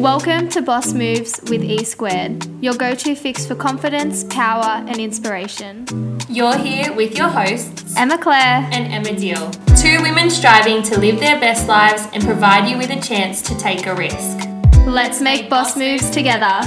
Welcome to Boss Moves with E Squared, your go to fix for confidence, power, and inspiration. You're here with your hosts, Emma Claire and Emma Deal, two women striving to live their best lives and provide you with a chance to take a risk. Let's make boss moves together.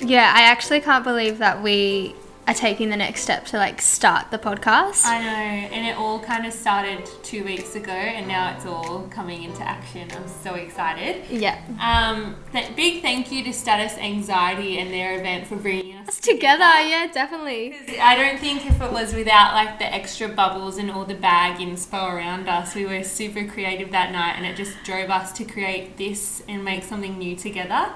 Yeah, I actually can't believe that we are taking the next step to like start the podcast. I know, and it all kind of started two weeks ago, and now it's all coming into action. I'm so excited. Yeah. Um, th- big thank you to Status Anxiety and their event for bringing us It's together, yeah, definitely. I don't think if it was without like the extra bubbles and all the bag inspo around us, we were super creative that night, and it just drove us to create this and make something new together,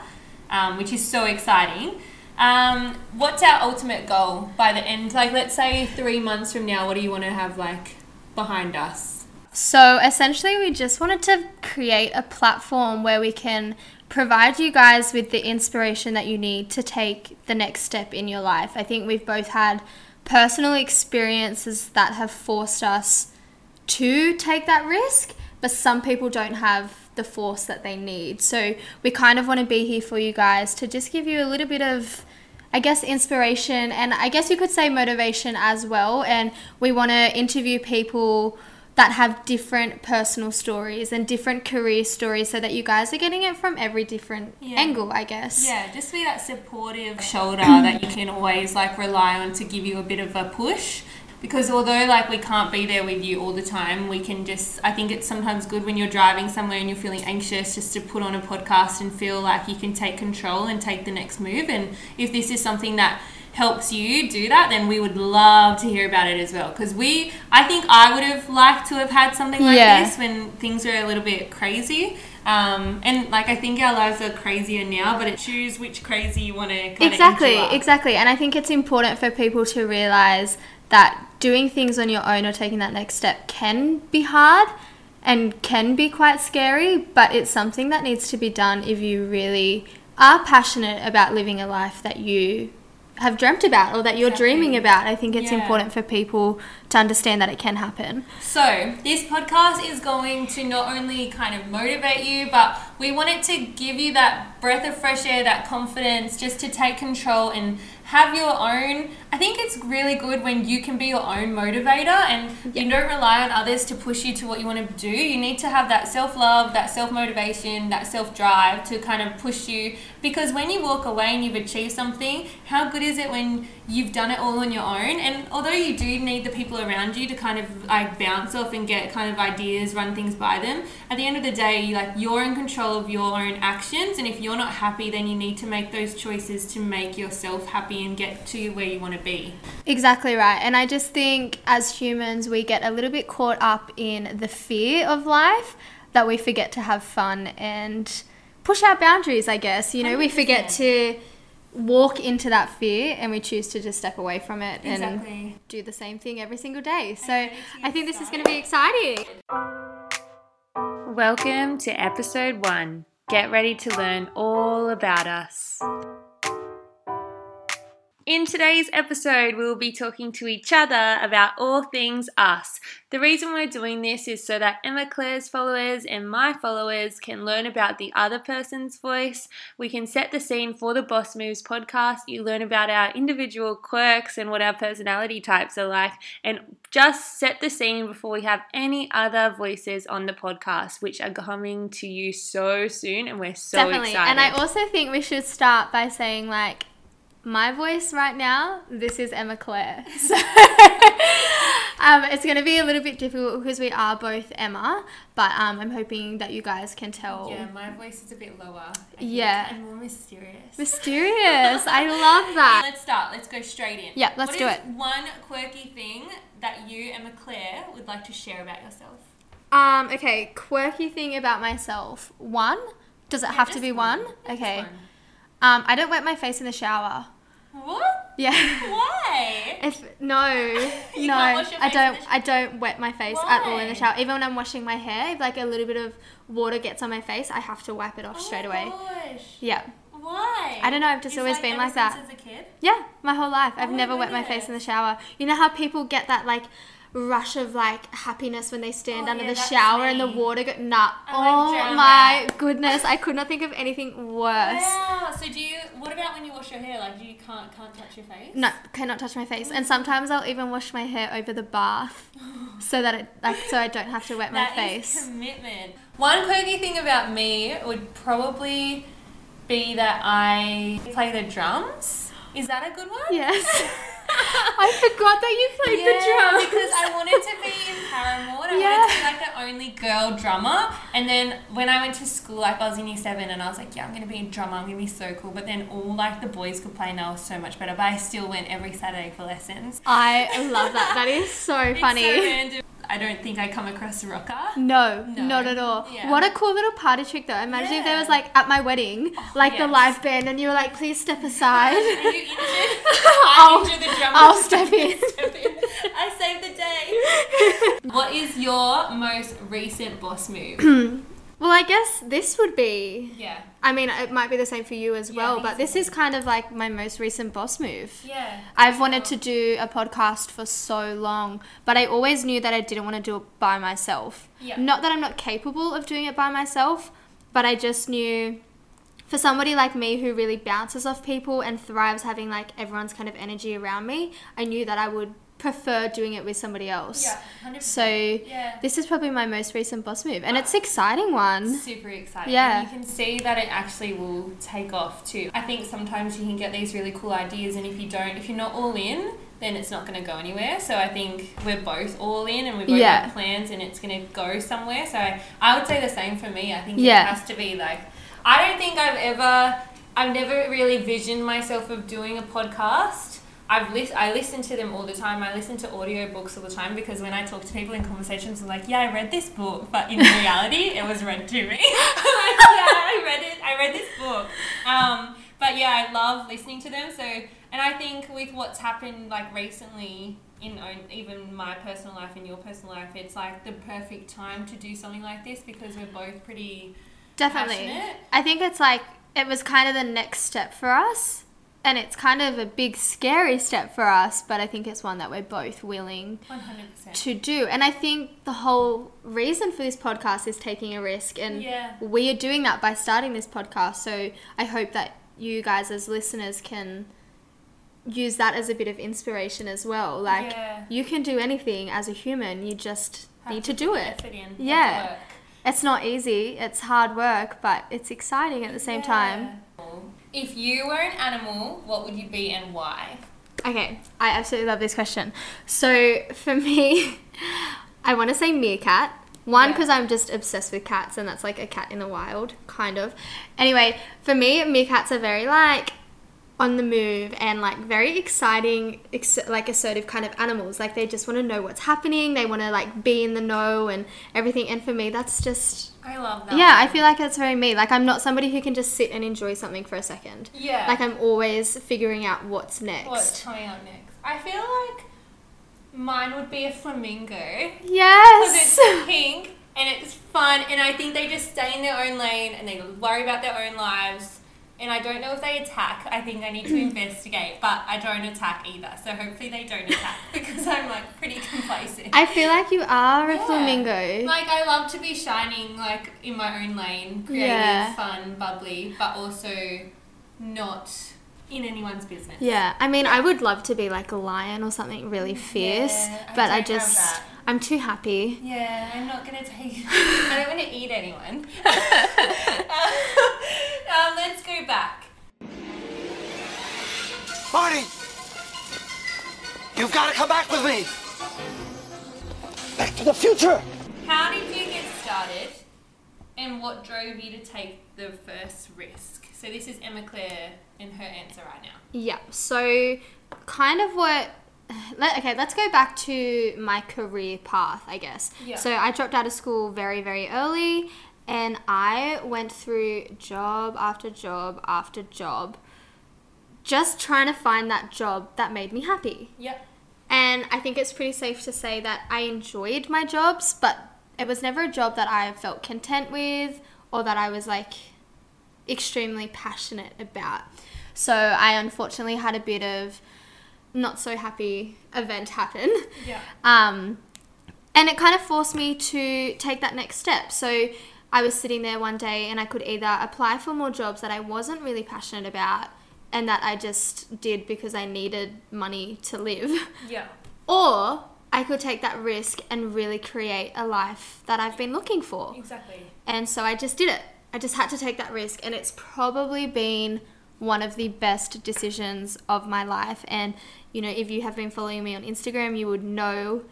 um, which is so exciting. Um, what's our ultimate goal by the end? Like, let's say three months from now, what do you want to have like behind us? So essentially, we just wanted to create a platform where we can provide you guys with the inspiration that you need to take the next step in your life. I think we've both had personal experiences that have forced us to take that risk, but some people don't have the force that they need. So we kind of want to be here for you guys to just give you a little bit of I guess inspiration and I guess you could say motivation as well and we want to interview people that have different personal stories and different career stories so that you guys are getting it from every different Yeah. angle, I guess. Yeah, just be that supportive shoulder that you can always like rely on to give you a bit of a push. Because although like we can't be there with you all the time, we can just I think it's sometimes good when you're driving somewhere and you're feeling anxious just to put on a podcast and feel like you can take control and take the next move. And if this is something that helps you do that, then we would love to hear about it as well. Because we, I think I would have liked to have had something like Yeah. this when things were a little bit crazy. Um, and like I think our lives are crazier now, but it choose which crazy you want to Exactly, exactly. And I think it's important for people to realize that doing things on your own or taking that next step can be hard and can be quite scary, but it's something that needs to be done if you really are passionate about living a life that you have dreamt about or that you're Exactly. dreaming about. I think it's Yeah. important for people to understand that it can happen. So, this podcast is going to not only kind of motivate you, but we want it to give you that breath of fresh air, that confidence, just to take control and have your own. I think it's really good when you can be your own motivator and you don't rely on others to push you to what you want to do. You need to have that self love, that self motivation, that self drive to kind of push you. Because when you walk away and you've achieved something, how good is it when you've done it all on your own? And although you do need the people around you to kind of like bounce off and get kind of ideas, run things by them, at the end of the day, like you're in control of your own actions. And if you're not happy, then you need to make those choices to make yourself happy and get to where you want to be. Exactly right. And I just think as humans, we get a little bit caught up in the fear of life that we forget to have fun and push our boundaries, I guess. You know, we forget to walk into that fear and we choose to just step away from it and do the same thing every single day. So I think this is going to be exciting. Welcome to episode one. Get ready to learn all about us. In today's episode, we will be talking to each other about all things us. The reason we're doing this is so that Emma Claire's followers and my followers can learn about the other person's voice. We can set the scene for the Boss Moves podcast. You learn about our individual quirks and what our personality types are like, and just set the scene before we have any other voices on the podcast, which are coming to you so soon, and we're so Definitely. excited. And I also think we should start by saying, like, my voice right now, this is Emma Claire. So um, it's going to be a little bit difficult because we are both Emma, but um, I'm hoping that you guys can tell. yeah, my voice is a bit lower. I Yeah. and more mysterious. Mysterious. I love that. Let's start. Let's go straight in. Yeah, let's What do is it. One quirky thing that you, Emma Claire, would like to share about yourself. Um, okay, quirky thing about myself. One? Does it have to be one. one? Okay. one. Um, I don't wet my face in the shower. What? Yeah. Why? If no, You no, can't wash your I don't. the I don't wet my face at all in the shower. Even when I'm washing my hair, if like a little bit of water gets on my face, I have to wipe it off straight oh away. My gosh. Yeah, Why? I don't know, I've just always been like that. Since as a kid. yeah, my whole life. I've Oh never wet my face in the shower. You know how people get that like rush of like happiness when they stand Oh, under yeah, the shower and the water go nah. I oh my goodness, I could not think of anything worse. Wow. So do you? What about when you wash your hair? Like, you can't can't touch your face? No, cannot touch my face. And sometimes I'll even wash my hair over the bath so that it like so I don't have to wet my face. commitment. One quirky thing about me would probably be that I play the drums. Is that a good one? Yes. I forgot that you played Yeah, the drums. because I wanted to be in Paramore. I Yeah. wanted to be like the only girl drummer. And then when I went to school, like I was in year seven, and I was like, yeah, I'm gonna be a drummer. I'm gonna be so cool. But then all like the boys could play, and I was so much better. But I still went every Saturday for lessons. I love that. That is so funny. I don't think I come across a rocker. No, No. not at all. Yeah. What a cool little party trick, though. Imagine if there was like at my wedding, oh, like the live band, and you were like, "Please step Are aside." you injured? I'll-. I'll step in. Step in. I saved the day. what is your most recent boss move? well, I guess this would be. yeah. I mean, it might be the same for you as Yeah, well, but this is kind of like my most recent boss move. Yeah. I've wanted to do a podcast for so long, but I always knew that I didn't want to do it by myself. Yeah. Not that I'm not capable of doing it by myself, but I just knew for somebody like me who really bounces off people and thrives having like everyone's kind of energy around me, I knew that I would prefer doing it with somebody else. Yeah. 100%. So yeah. this is probably my most recent boss move, and it's ah, exciting one. Super exciting. Yeah. And you can see that it actually will take off too. I think sometimes you can get these really cool ideas, and if you don't, if you're not all in, then it's not going to go anywhere. So I think we're both all in, and we both Yeah. have plans, and it's going to go somewhere. So I, I would say the same for me. I think Yeah. it has to be like, I don't think I've ever, I've never really visioned myself of doing a podcast. I've lis- I listen to them all the time. I listen to audio books all the time because when I talk to people in conversations, I'm like, yeah, I read this book, but in reality, it was read to me. like, yeah, I read it. I read this book. Um, but yeah, I love listening to them. So, and I think with what's happened like recently in own, even my personal life and your personal life, it's like the perfect time to do something like this because we're both pretty Definitely. passionate. I think it's like it was kind of the next step for us. And it's kind of a big, scary step for us, but I think it's one that we're both willing One hundred percent. to do. And I think the whole reason for this podcast is taking a risk. And Yeah. we are doing that by starting this podcast. So I hope that you guys, as listeners, can use that as a bit of inspiration as well. Like, Yeah. you can do anything as a human, you just Have need to to do it. Yeah. have to work. It's not easy, it's hard work, but it's exciting at the same time. If you were an animal, what would you be and why? Okay, I absolutely love this question. So for me, I want to say meerkat. One, Yeah. because I'm just obsessed with cats, and that's like a cat in the wild, kind of. Anyway, for me, meerkats are very like on the move and like very exciting, ex- like assertive kind of animals. Like they just want to know what's happening. They want to like be in the know and everything. And for me, that's just I love that. yeah. I feel like that's very me. Like I'm not somebody who can just sit and enjoy something for a second. Yeah. Like I'm always figuring out what's next. What's coming up next? I feel like mine would be a flamingo. Yes. Because it's pink and it's fun, and I think they just stay in their own lane and they worry about their own lives. And I don't know if they attack. I think I need to investigate, but I don't attack either. So hopefully they don't attack because I'm like pretty complacent. I feel like you are a Yeah. flamingo. Like I love to be shining like in my own lane, creative, Yeah. fun, bubbly, but also not in anyone's business. yeah, I mean, I would love to be like a lion or something really fierce, Yeah, I but I don't just. I'm too happy. Yeah, I'm not gonna take. I don't want to eat anyone. um, let's go back. Marty! You've got to come back with me! Back to the future! How did you get started, and what drove you to take the first risk? So this is Emma Claire in her answer right now. Yeah, so kind of what. Let, okay, let's go back to my career path, I guess. Yeah. So I dropped out of school very, very early, and I went through job after job after job, just trying to find that job that made me happy. Yep. And I think it's pretty safe to say that I enjoyed my jobs, but it was never a job that I felt content with or that I was like extremely passionate about. So I unfortunately had a bit of not so happy event happen. Yeah. Um, and it kind of forced me to take that next step. So I was sitting there one day and I could either apply for more jobs that I wasn't really passionate about and that I just did because I needed money to live, Yeah. or I could take that risk and really create a life that I've been looking for. Exactly. And so I just did it. I just had to take that risk. And it's probably been one of the best decisions of my life. And, you know, if you have been following me on Instagram, you would know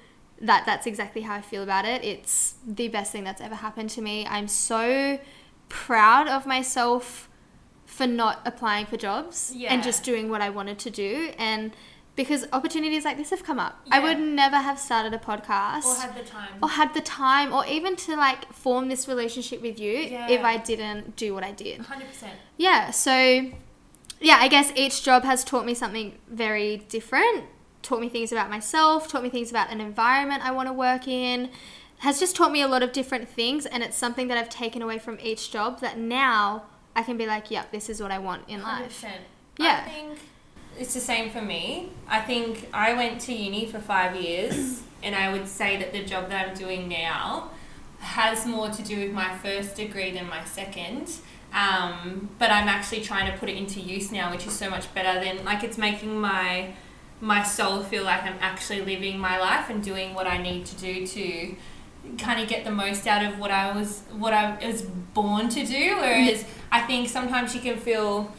that that's exactly how I feel about it. It's the best thing that's ever happened to me. I'm so proud of myself for not applying for jobs Yeah. and just doing what I wanted to do. And because opportunities like this have come up, I would never have started a podcast Or had the time. or had the time or even to like form this relationship with you Yeah. if I didn't do what I did. 100%. Yeah, so yeah, I guess each job has taught me something very different, taught me things about myself, taught me things about an environment I want to work in, has just taught me a lot of different things and it's something that I've taken away from each job that now I can be like, yep, this is what I want in life. 100%. Yeah. I think it's the same for me. I think I went to uni for five years, and I would say that the job that I'm doing now has more to do with my first degree than my second. Um, but I'm actually trying to put it into use now, which is so much better than like it's making my my soul feel like I'm actually living my life and doing what I need to do to kind of get the most out of what I was what I was born to do. Whereas I think sometimes you can feel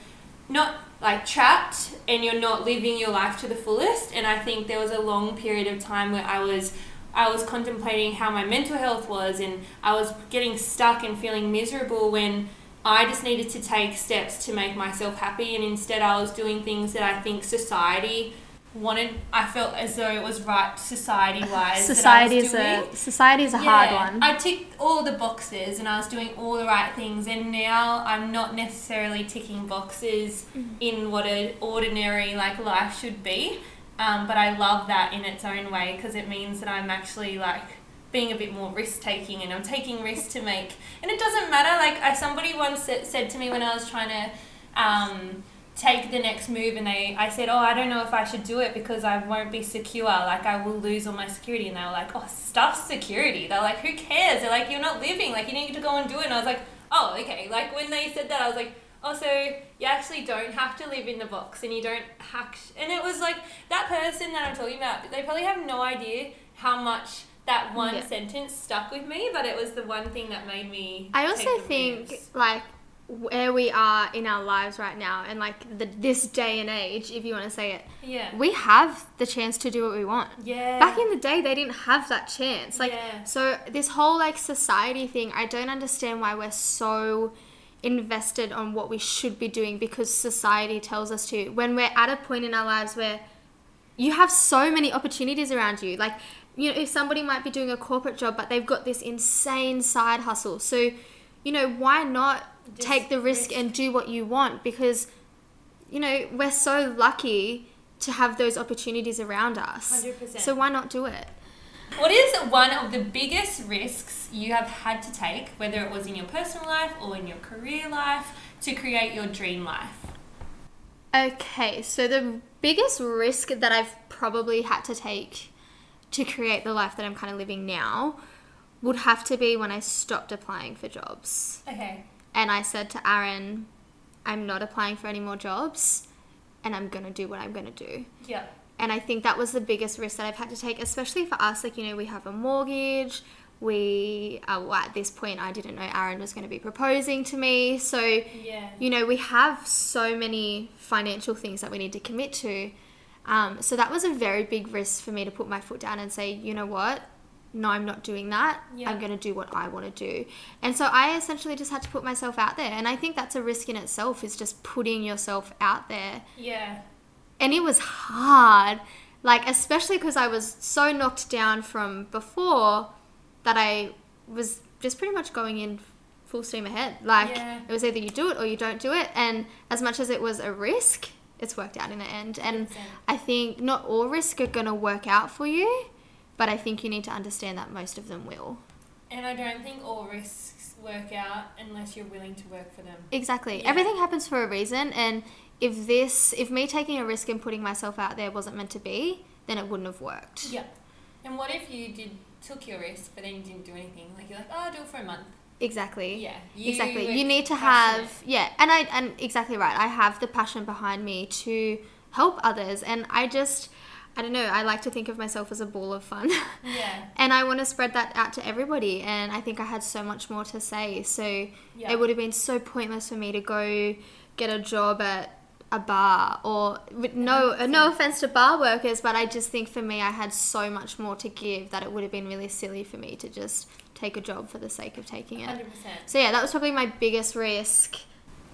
not like trapped and you're not living your life to the fullest. And I think there was a long period of time where I was I was contemplating how my mental health was and I was getting stuck and feeling miserable when I just needed to take steps to make myself happy and instead I was doing things that I think society wanted I felt as though it was right society wise Society is a society is a hard one. I ticked all the boxes and I was doing all the right things, and now I'm not necessarily ticking boxes Mm-hmm. in what an ordinary like life should be. Um, but I love that in its own way because it means that I'm actually like being a bit more risk taking and I'm taking risks to make. And it doesn't matter. Like I, somebody once said, said to me when I was trying to. Um, take the next move and they I said, Oh, I don't know if I should do it because I won't be secure, like I will lose all my security and they were like, Oh, stuff security. They're like, Who cares? They're like, You're not living, like you need to go and do it and I was like, Oh, okay. Like when they said that I was like, Oh, so you actually don't have to live in the box and you don't hack and it was like that person that I'm talking about, they probably have no idea how much that one Yeah. sentence stuck with me, but it was the one thing that made me I also think moves. like where we are in our lives right now and like the, this day and age if you want to say it Yeah. we have the chance to do what we want Yeah. back in the day they didn't have that chance like Yeah. so this whole like society thing i don't understand why we're so invested on what we should be doing because society tells us to when we're at a point in our lives where you have so many opportunities around you like you know if somebody might be doing a corporate job but they've got this insane side hustle so you know why not Just take the risk, risk. and do what you want because you know we're so lucky to have those opportunities around us 100%. so why not do it What is one of the biggest risks you have had to take, whether it was in your personal life or in your career life, to create your dream life? Okay, so the biggest risk that I've probably had to take to create the life that I'm kind of living now would have to be when I stopped applying for jobs. Okay. And I said to Aaron, I'm not applying for any more jobs and I'm going to do what I'm going to do. Yeah. And I think that was the biggest risk that I've had to take, especially for us. Like, you know, we have a mortgage. We, uh, well, at this point, I didn't know Aaron was going to be proposing to me. So, Yeah. you know, we have so many financial things that we need to commit to. Um, so that was a very big risk for me to put my foot down and say, you know what? No, I'm not doing that. Yeah. I'm going to do what I want to do. And so I essentially just had to put myself out there. And I think that's a risk in itself is just putting yourself out there. Yeah. And it was hard. Like, especially because I was so knocked down from before that I was just pretty much going in full steam ahead. Like, Yeah. it was either you do it or you don't do it. And as much as it was a risk, it's worked out in the end. And 100%. I think not all risks are going to work out for you, but I think you need to understand that most of them will. And I don't think all risks work out unless you're willing to work for them. Exactly. Yeah. Everything happens for a reason. And if this, if me taking a risk and putting myself out there wasn't meant to be, then it wouldn't have worked. Yeah. And what if you did took your risk, but then you didn't do anything? Like you're like, oh, I'll do it for a month. Exactly. Yeah. exactly. You need to passionate. have yeah, and I and exactly right. I have the passion behind me to help others, and I just I don't know. I like to think of myself as a ball of fun. Yeah. And I want to spread that out to everybody. And I think I had so much more to say. So Yeah. it would have been so pointless for me to go get a job at a bar or no no offense to bar workers, but I just think for me I had so much more to give that it would have been really silly for me to just take a job for the sake of taking it. Hundred percent. So yeah, that was probably my biggest risk,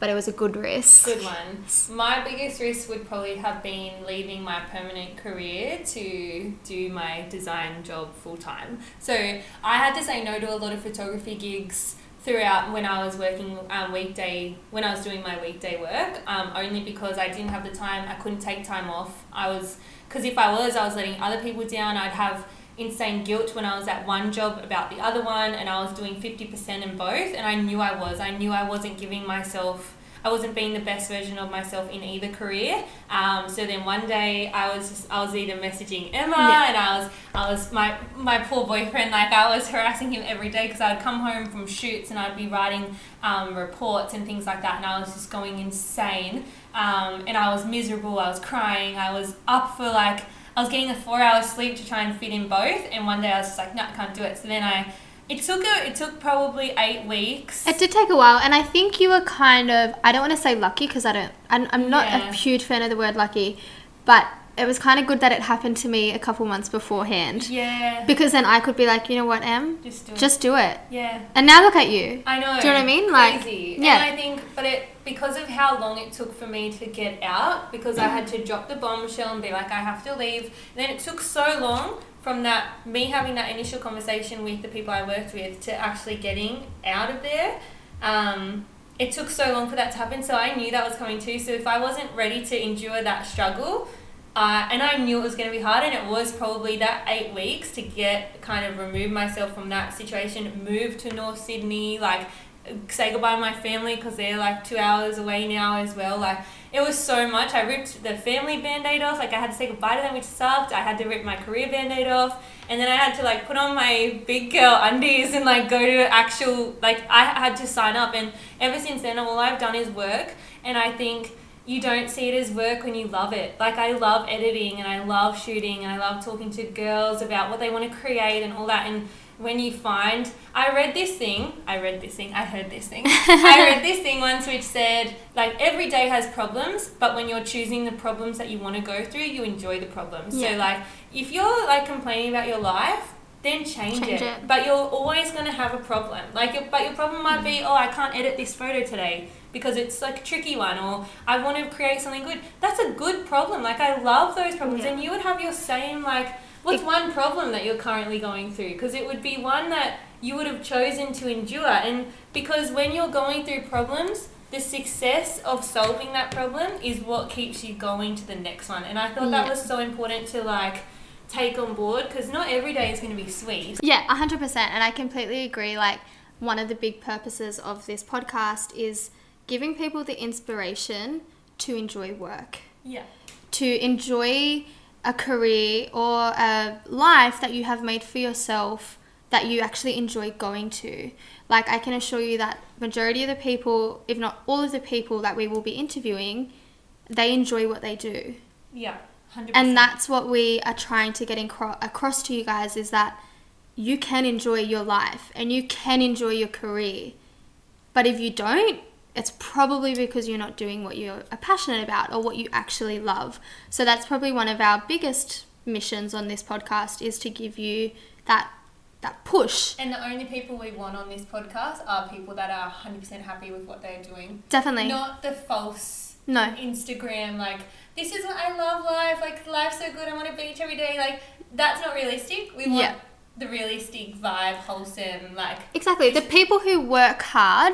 but it was a good risk. Good one. My biggest risk would probably have been leaving my permanent career to do my design job full time. So I had to say no to a lot of photography gigs throughout when I was working um, weekday when I was doing my weekday work. Um, only because I didn't have the time. I couldn't take time off. I was because if I was, I was letting other people down. I'd have insane guilt when I was at one job about the other one and I was doing 50% in both and I knew I was. I knew I wasn't giving myself I wasn't being the best version of myself in either career. Um, so then one day I was just, I was either messaging Emma Yeah. and I was I was my my poor boyfriend like I was harassing him every day because I'd come home from shoots and I'd be writing um, reports and things like that and I was just going insane um, and I was miserable. I was crying. I was up for like I was getting a four hour sleep to try and fit in both and one day I was just like no I can't do it. So then I it took a, it took probably eight weeks. It did take a while, and I think you were kind of, I don't want to say lucky because I don't, I'm, I'm not Yeah. a huge fan of the word lucky, but it was kind of good that it happened to me a couple months beforehand. yeah. Because then I could be like, you know what, Em? Just do it. Just do it. yeah. And now look at you. I know. Do you know what I mean? Like, yeah. And I think, but it because of how long it took for me to get out, because I had to drop the bombshell and be like, I have to leave. then it took so long from that me having that initial conversation with the people I worked with to actually getting out of there. Um, it took so long for that to happen, so I knew that was coming too. So if I wasn't ready to endure that struggle, uh, and I knew it was going to be hard, and it was probably that eight weeks to get kind of remove myself from that situation, move to North Sydney, like say goodbye to my family because they're like two hours away now as well. Like it was so much. I ripped the family band aid off, like I had to say goodbye to them, which sucked. I had to rip my career band aid off, and then I had to like put on my big girl undies and like go to actual, like I had to sign up. And ever since then, all I've done is work, and I think you don't see it as work when you love it. Like I love editing and I love shooting and I love talking to girls about what they want to create and all that. And when you find, I read this thing, I read this thing, I heard this thing. I read this thing once which said, like, every day has problems, but when you're choosing the problems that you want to go through, you enjoy the problems. Yeah. So, like, if you're like complaining about your life, then change, Change it. it. But you're always going to have a problem. Like, your- but your problem might mm. be, oh, I can't edit this photo today because it's like a tricky one, or I want to create something good. That's a good problem. Like, I love those problems, Yeah. and you would have your same like. What's It- one problem that you're currently going through? Because it would be one that you would have chosen to endure, and because when you're going through problems, the success of solving that problem is what keeps you going to the next one. And I thought that was so important to like take on board because not every day is going to be sweet. Yeah, 100%. And I completely agree. Like, one of the big purposes of this podcast is giving people the inspiration to enjoy work, Yeah. to enjoy a career or a life that you have made for yourself that you actually enjoy going to. Like, I can assure you that majority of the people, if not all of the people that we will be interviewing, they enjoy what they do Yeah. 100%. and that's what we are trying to get across to you guys is that you can enjoy your life and you can enjoy your career but if you don't it's probably because you're not doing what you're passionate about or what you actually love so that's probably one of our biggest missions on this podcast is to give you that that push And the only people we want on this podcast are people that are 100% happy with what they're doing. definitely Not the false no Instagram, like, this is what I love life, like, life's so good, I'm on a beach every day. Like, that's not realistic. We want Yeah. the realistic vibe, wholesome, like, exactly the people who work hard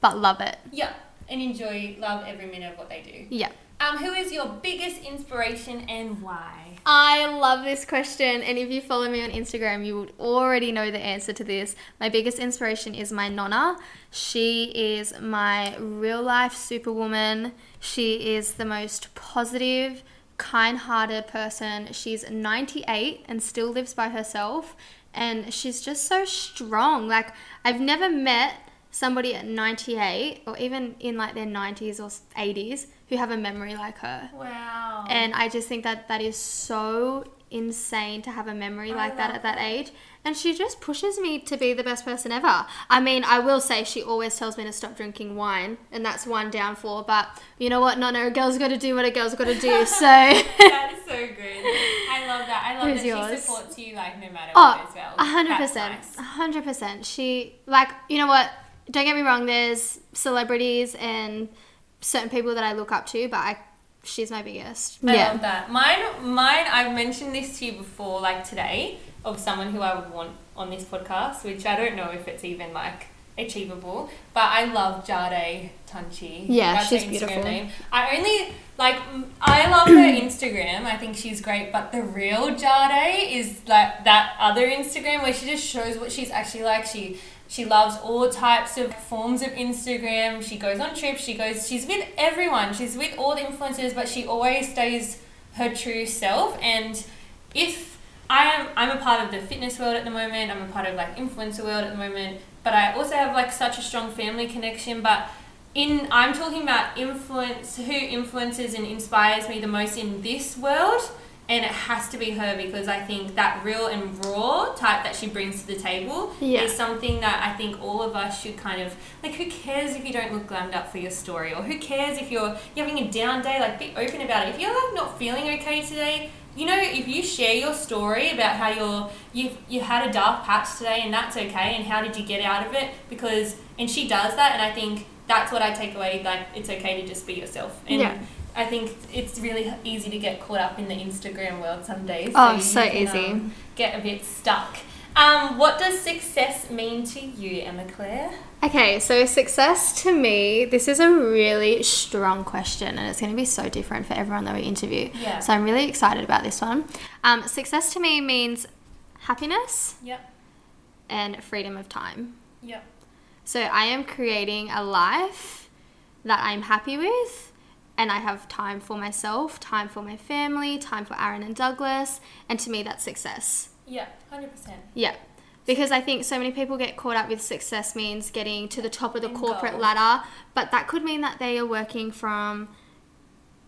but love it yeah. and enjoy, love every minute of what they do. Yeah. Um, who is your biggest inspiration and why? I love this question, and if you follow me on Instagram, you would already know the answer to this. My biggest inspiration is my nonna. She is my real life superwoman. She is the most positive, kind hearted person. She's 98 and still lives by herself, and she's just so strong. Like, I've never met somebody at 98 or even in like their 90s or 80s who have a memory like her. Wow. And I just think that that is so insane to have a memory I like that at that age. And she just pushes me to be the best person ever. I mean, I will say she always tells me to stop drinking wine, and that's one downfall. But you know what? No, no, a girl's got to do what a girl's got to do. So. that is so good. I love that. I love Who's that yours? she supports you like no matter Oh, what as well. a hundred percent, a hundred percent. She like you know what? Don't get me wrong. There's celebrities and certain people that I look up to, but I, she's my biggest. I love that. Mine, mine. I've mentioned this to you before, like today, of someone who I would want on this podcast, which I don't know if it's even like achievable. But I love Jade Tunchy. Yeah, That's she's her Instagram beautiful. Name. I only like. m- I love her Instagram. I think she's great. But the real Jade is like that other Instagram where she just shows what she's actually like. She she loves all types of forms of Instagram. She goes on trips. She goes. She's with everyone. She's with all the influencers, but she always stays her true self. And if I am, I'm a part of the fitness world at the moment. I'm a part of like influencer world at the moment. But I also have like such a strong family connection. But in I'm talking about influence who influences and inspires me the most in this world and it has to be her because I think that real and raw type that she brings to the table Yeah. is something that I think all of us should kind of like who cares if you don't look glammed up for your story? Or who cares if you're, you're having a down day? Like be open about it. If you're like not feeling okay today you know if you share your story about how you're you you had a dark patch today and that's okay and how did you get out of it? Because and she does that and I think that's what I take away like it's okay to just be yourself. And Yeah. I think it's really easy to get caught up in the Instagram world some days. Oh, you so can, easy. um, get a bit stuck. Um, what does success mean to you, Emma Claire? Okay, so success to me, this is a really strong question, and it's going to be so different for everyone that we interview. Yeah. So I'm really excited about this one. Um, success to me means happiness Yep. and freedom of time. Yep. So I am creating a life that I'm happy with, and I have time for myself, time for my family, time for Aaron and Douglas, and to me, that's success. Yeah, Hundred percent. Yeah. Because I think so many people get caught up with success means getting to the top of the End corporate goal. ladder, but that could mean that they are working from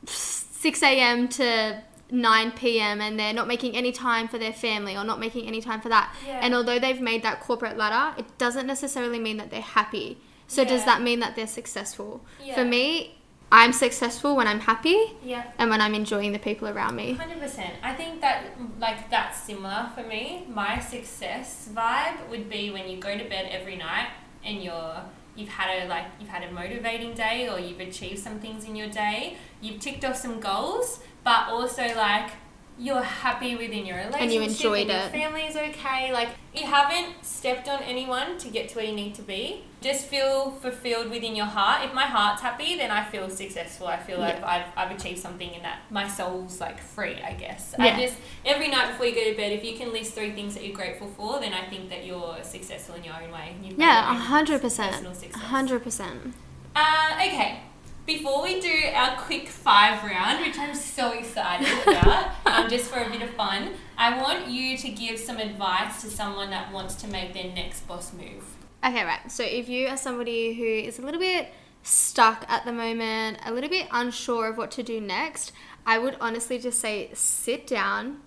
6 a.m. to 9 p.m. and they're not making any time for their family or not making any time for that. Yeah. And although they've made that corporate ladder, it doesn't necessarily mean that they're happy. So does that mean that they're successful? Yeah. For me, I'm successful when I'm happy Yep. and when I'm enjoying the people around me. Hundred percent. I think that like that's similar for me. My success vibe would be when you go to bed every night and you're you've had a like you've had a motivating day or you've achieved some things in your day. You've ticked off some goals, but also like you're happy within your relationship And you enjoyed and your it. family is okay. Like you haven't stepped on anyone to get to where you need to be. Just feel fulfilled within your heart. If my heart's happy, then I feel successful. I feel like Yeah. I've, I've achieved something in that my soul's like free, I guess. Yeah. I just every night before you go to bed, if you can list three things that you're grateful for, then I think that you're successful in your own way. You've Yeah, your hundred personal percent. A hundred percent. Uh, okay. Before we do our quick five round, which I'm so excited about, um, just for a bit of fun, I want you to give some advice to someone that wants to make their next boss move. Okay, right. So if you are somebody who is a little bit stuck at the moment, a little bit unsure of what to do next, I would honestly just say sit down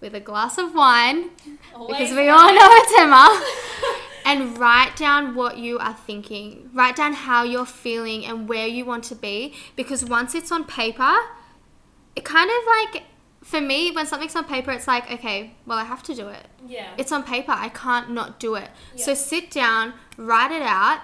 with a glass of wine because we all know it's Emma. and write down what you are thinking. Write down how you're feeling and where you want to be because once it's on paper, it kind of like for me when something's on paper it's like okay, well I have to do it. Yeah. It's on paper. I can't not do it. So sit down, write it out.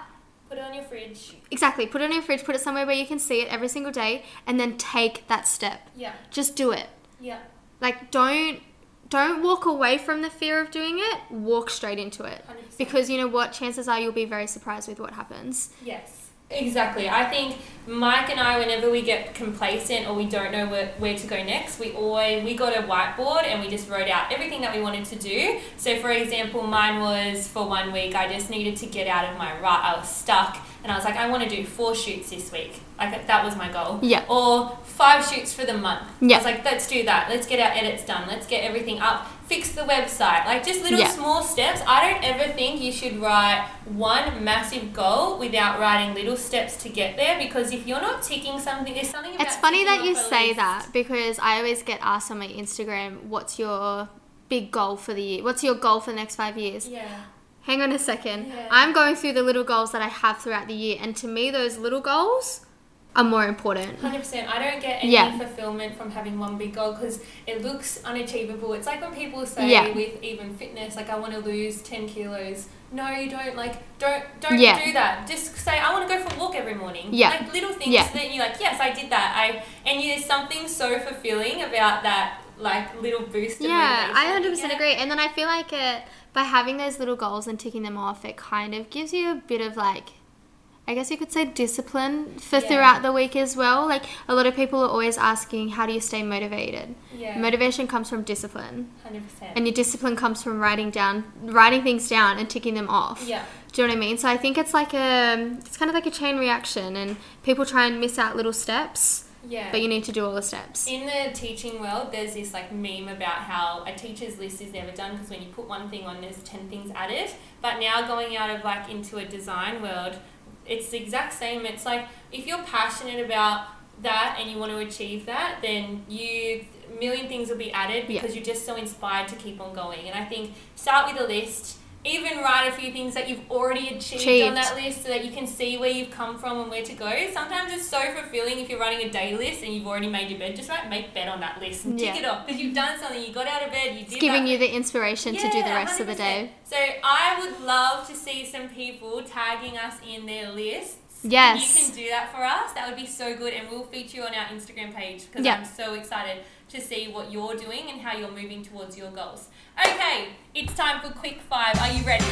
Put it on your fridge. Exactly. Put it on your fridge, put it somewhere where you can see it every single day and then take that step. Yeah. Just do it. Yeah. Like don't don't walk away from the fear of doing it. Walk straight into it. 100%. Because you know what? Chances are you'll be very surprised with what happens. Yes. Exactly. I think Mike and I, whenever we get complacent or we don't know where, where to go next, we always we got a whiteboard and we just wrote out everything that we wanted to do. So, for example, mine was for one week. I just needed to get out of my rut. I was stuck, and I was like, I want to do four shoots this week. Like that was my goal. Yeah. Or five shoots for the month. Yeah. I was like, let's do that. Let's get our edits done. Let's get everything up. Fix the website. Like just little Yeah. small steps. I don't ever think you should write one massive goal without writing little steps to get there because if you're not ticking something, there's something about It's funny that you say list. that because I always get asked on my Instagram, what's your big goal for the year? What's your goal for the next five years? Yeah. Hang on a second. Yeah. I'm going through the little goals that I have throughout the year, and to me, those little goals are more important. Hundred percent. I don't get any Yeah. fulfillment from having one big goal because it looks unachievable. It's like when people say Yeah. with even fitness, like I want to lose ten kilos. No, you don't. Like don't don't Yeah. do that. Just say I want to go for a walk every morning. Yeah. Like little things Yeah. that you're like, yes, I did that. I and there's something so fulfilling about that. Like little boost. Of Yeah, I 100% you agree. And then I feel like it, by having those little goals and ticking them off, it kind of gives you a bit of like, I guess you could say discipline for Yeah. throughout the week as well. Like a lot of people are always asking, how do you stay motivated? Yeah. Motivation comes from discipline, Hundred percent. and your discipline comes from writing down, writing things down and ticking them off. Yeah. Do you know what I mean? So I think it's like a, it's kind of like a chain reaction, and people try and miss out little steps, Yeah. but you need to do all the steps. In the teaching world, there's this like meme about how a teacher's list is never done because when you put one thing on, there's 10 things added. But now going out of like into a design world, it's the exact same. It's like if you're passionate about that and you want to achieve that, then you million things will be added Yeah. because you're just so inspired to keep on going. And I think start with a list. Even write a few things that you've already achieved, Achieved. on that list so that you can see where you've come from and where to go. Sometimes it's so fulfilling if you're running a day list and you've already made your bed. Just write make bed on that list and tick it off because you've done something. You got out of bed. You did It's giving that. you the inspiration to do the rest of the day. So I would love to see some people tagging us in their lists. Yes. If you can do that for us, that would be so good, and we'll feature you on our Instagram page because Yeah. I'm so excited to see what you're doing and how you're moving towards your goals. Okay, it's time for quick five. Are you ready?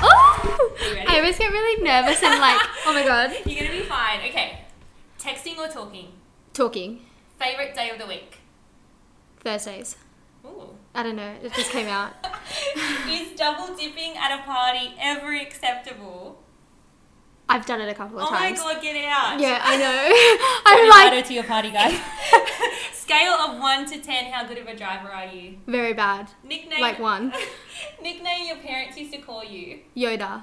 Oh! Ready? I always get really nervous and like, oh my god. You're gonna be fine. Okay, texting or talking? Talking. Favorite day of the week? Thursdays. Ooh. I don't know. It just came out. Is double dipping at a party ever acceptable? I've done it a couple of times. Oh my times. god, get out. Yeah, I know. I'm like Invite her to your party, guys. Scale of one to ten, how good of a driver are you? very bad. Nickname Like one. nickname your parents used to call you. Yoda.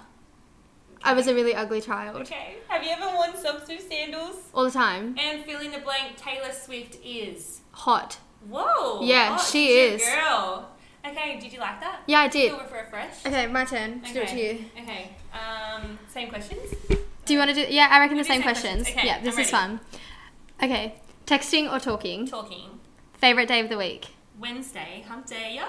I was a really ugly child. Okay. Have you ever worn socks with sandals? All the time. And fill in the blank. Taylor Swift is. Hot. Whoa. Yeah, hot she is. Girl. Okay. Did you like that? Yeah, I did. Feel refreshed. Okay, my turn. To do it to Okay. you. Okay. Um. Same questions. Do you want to do? Yeah, I reckon the same same questions. questions. Okay, yeah, this is fun. Okay, texting or talking? Talking. Favorite day of the week? Wednesday. Hump day. Yo.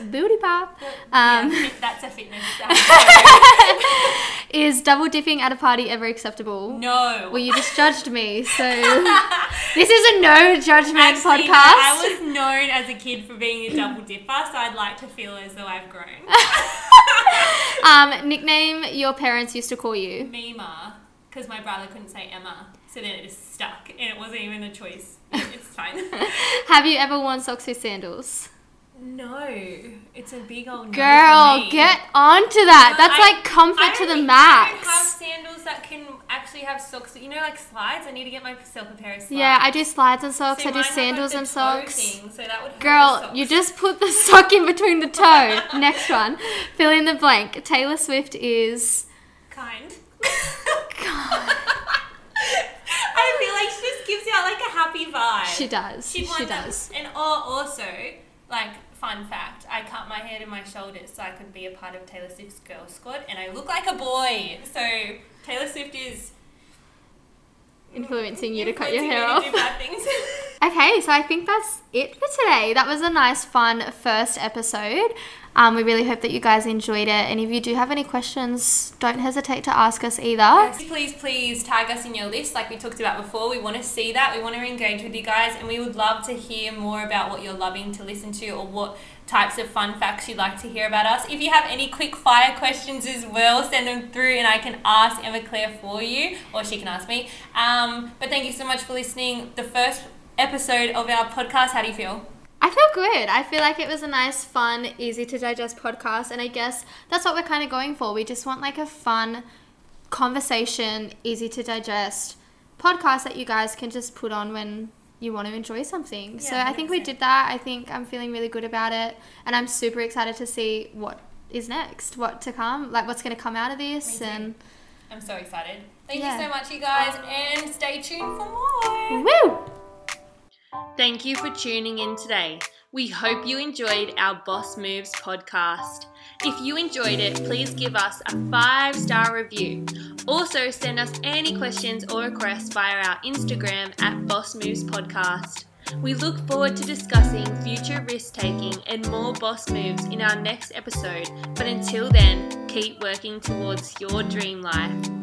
Booty pop. Um, yeah, that's a fitness. is double dipping at a party ever acceptable? no. Well, you just judged me, so this is a no judgment Actually, no, podcast. I was known as a kid for being a double dipper, so I'd like to feel as though I've grown. um, nickname your parents used to call you. Mima, because my brother couldn't say Emma, so then it just stuck, and it wasn't even a choice. It's fine. Have you ever worn socks with sandals? No, it's a big old no Girl, get onto that. That's I- like comfort to the max. I don't have sandals that can actually have socks. You know, like slides. I need to get myself a pair of slides. yeah, I do slides and socks. So I do like, sandals the and socks. thing, so Girl, socks. you just put the sock in between the toe. Next one. Fill in the blank. Taylor Swift is. kind. I feel like she just gives out like a happy vibe. She does. She'd She want that- does. And or also, like, fun fact, I cut my hair to my shoulders so I could be a part of Taylor Swift's girl squad, and I look like a boy. So Taylor Swift is Influencing you to cut your hair off. do bad things. Okay, so I think that's it for today. That was a nice, fun first episode. Um, we really hope that you guys enjoyed it. And if you do have any questions, don't hesitate to ask us either. Please, please tag us in your list, like we talked about before. We want to see that. We want to engage with you guys, and we would love to hear more about what you're loving to listen to or what types of fun facts you'd like to hear about us. If you have any quick fire questions as well, send them through and I can ask Emma Claire for you, or she can ask me. Um, but thank you so much for listening. The first episode of our podcast, how do you feel? I feel good. I feel like it was a nice, fun, easy to digest podcast. And I guess that's what we're kind of going for. We just want like a fun conversation, easy to digest podcast that you guys can just put on when you want to enjoy something. so I think we 100%. did that. I think I'm feeling really good about it. And I'm super excited to see what is next, what to come, like what's going to come out of this. And I'm so excited. Thank Yeah. you so much, you guys, and stay tuned for more. woo! Thank you for tuning in today. We hope you enjoyed our Boss Moves podcast. If you enjoyed it, please give us a five star review. Also, send us any questions or requests via our Instagram at Boss Moves Podcast. We look forward to discussing future risk taking and more boss moves in our next episode. But until then, keep working towards your dream life.